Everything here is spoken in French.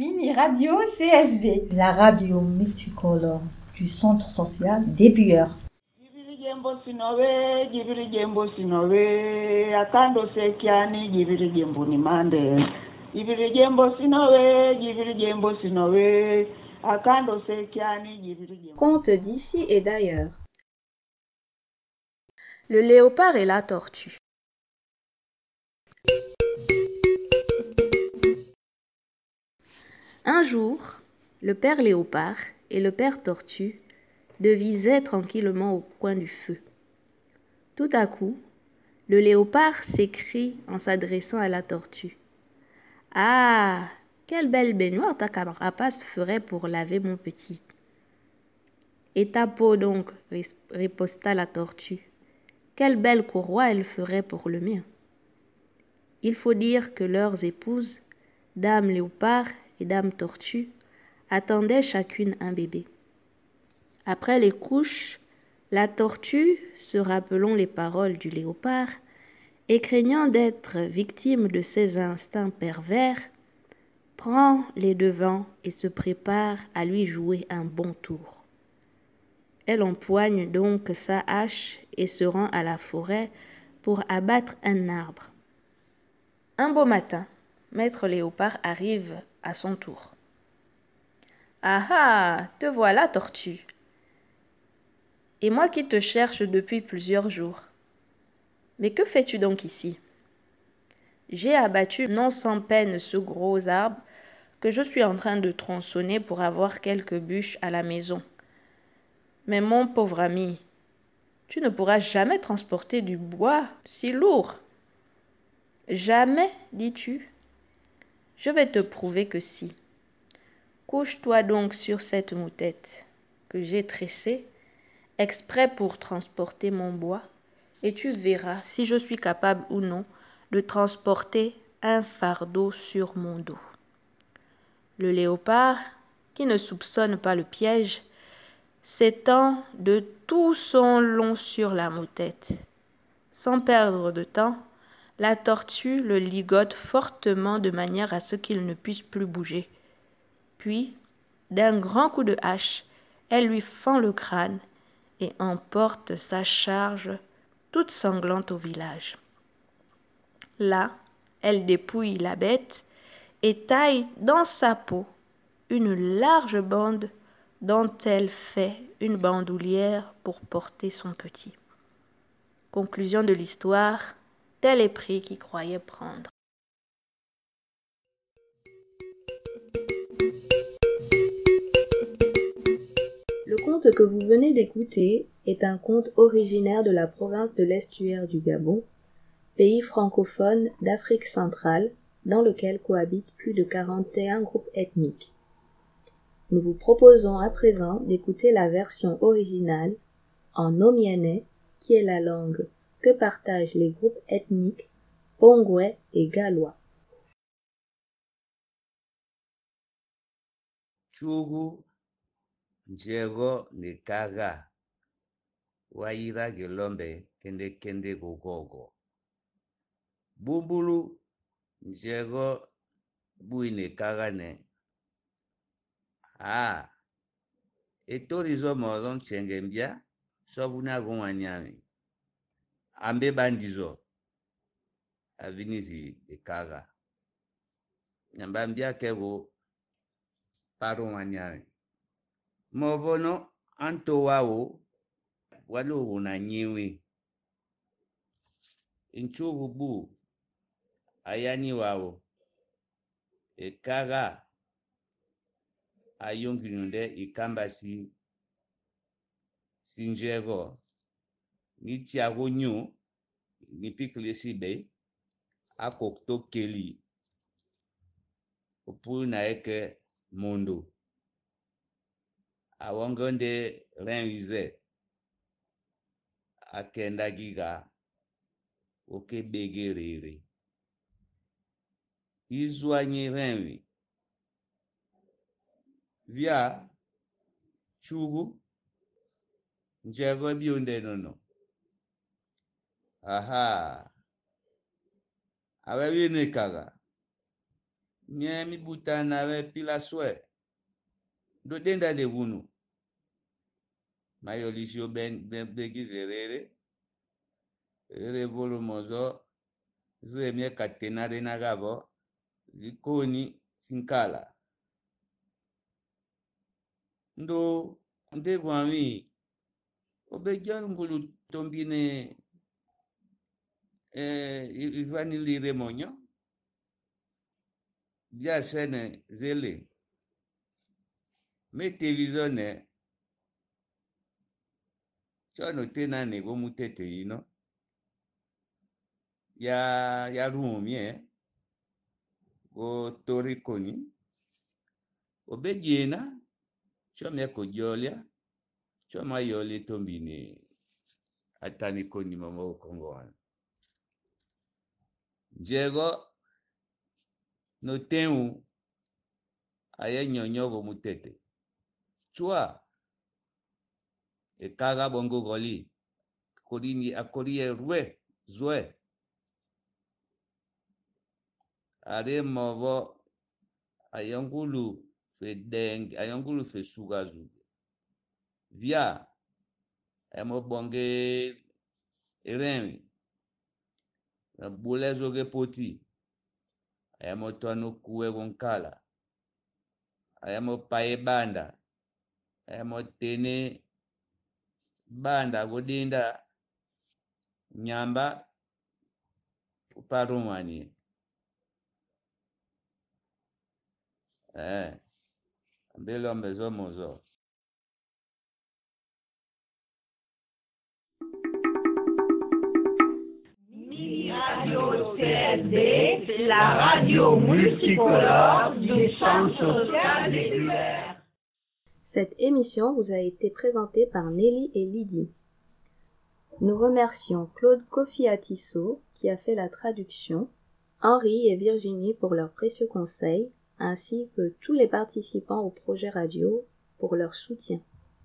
Mini Radio CSB. La radio multicolore du centre social des Bueurs. Conte d'ici et d'ailleurs. Le léopard et la tortue. Un jour, le père léopard et le père tortue devisaient tranquillement au coin du feu. Tout à coup, le léopard s'écrie en s'adressant à la tortue. Ah. Quelle belle baignoire ta carapace ferait pour laver mon petit. Et ta peau donc, riposta la tortue. Quelle belle courroie elle ferait pour le mien. Il faut dire que leurs épouses, Dame Léopard et Dame Tortue, attendaient chacune un bébé. Après les couches, la tortue, se rappelant les paroles du léopard, et craignant d'être victime de ses instincts pervers, prend les devants et se prépare à lui jouer un bon tour. Elle empoigne donc sa hache et se rend à la forêt pour abattre un arbre. Un beau matin, Maître Léopard arrive à son tour. Ah ah, te voilà, tortue. Et moi qui te cherche depuis plusieurs jours. Mais que fais-tu donc ici? J'ai abattu non sans peine ce gros arbre que je suis en train de tronçonner pour avoir quelques bûches à la maison. Mais mon pauvre ami, tu ne pourras jamais transporter du bois si lourd. Jamais, dis-tu Je vais te prouver que si. Couche-toi donc sur cette moutette que j'ai tressée exprès pour transporter mon bois, et tu verras si je suis capable ou non de transporter un fardeau sur mon dos. Le léopard, qui ne soupçonne pas le piège, s'étend de tout son long sur la moutette. Sans perdre de temps, la tortue le ligote fortement de manière à ce qu'il ne puisse plus bouger. Puis, d'un grand coup de hache, elle lui fend le crâne et emporte sa charge toute sanglante au village. Là, elle dépouille la bête et taille dans sa peau une large bande dont elle fait une bandoulière pour porter son petit. Conclusion de l'histoire, tel est prix qui croyait prendre. Le conte que vous venez d'écouter est un conte originaire de la province de l'estuaire du Gabon, pays francophone d'Afrique centrale, dans lequel cohabitent plus de 41 groupes ethniques. Nous vous proposons à présent d'écouter la version originale en omianais, qui est la langue que partagent les groupes ethniques Pongwe et Gallois. Chugu Njego Nekaga Waira Gelombe Kende Kende Gogogo. Bubulu Njego Buine Kagane Ah Etorizo Moron Chengembia Sovuna Gomanyami ambebandizo avinizi ekaga nyamba mbiakego paro wanyawe movono anto wawo waluhu na nyiwi inchuvu bu ayani wawo ekaga ayunginyunde ikamba si sinjego nitiago nyu nipikili sibe akokto keli opulu na ye ke awongo nde renwize akendaki ga okebegerere izwi anyi renwi via chugu njego biondenono aha awe wine kaga mie mi buta na we pila swe do denda de wunu ma yolisio ben ben begize rere rere volumo zo zire mie katena rena gavo zikoni sinkala ndo nde gwami obeja ngulu tombine Ιβάνι Λιρεμόνιο, για σένα ζελή. Με τη βυζόνε, τσόνο την ανεβό μου τέτε είναι, για, για ρούμιε, ο τωρικόνι, ο μπεγγίνα, τσό μια κογιόλια, τσό μαγιόλι τον πίνει, ατανικόνι μαμό κογκόνα. Koni mamo kongo wana jego no temu aye nyonyogo mutete. Chua e kaga bongo goli. Korini akorie rue zwe. Are movo ayongulu fe deng ayongulu fe sugazu via emo bonge remi Rebula ezorepoti ayama otwana kuwe konkala. Ayama opaya banda. Ayama otene banda kudinda nyamba upata umwaniye eh ambelo mbezo mozo La radio multicolore du Centre social des. Cette émission vous a été présentée par Nelly et Lydie. Nous remercions Claude Kofi Atisso qui a fait la traduction, Henri et Virginie pour leurs précieux conseils, ainsi que tous les participants au projet radio pour leur soutien.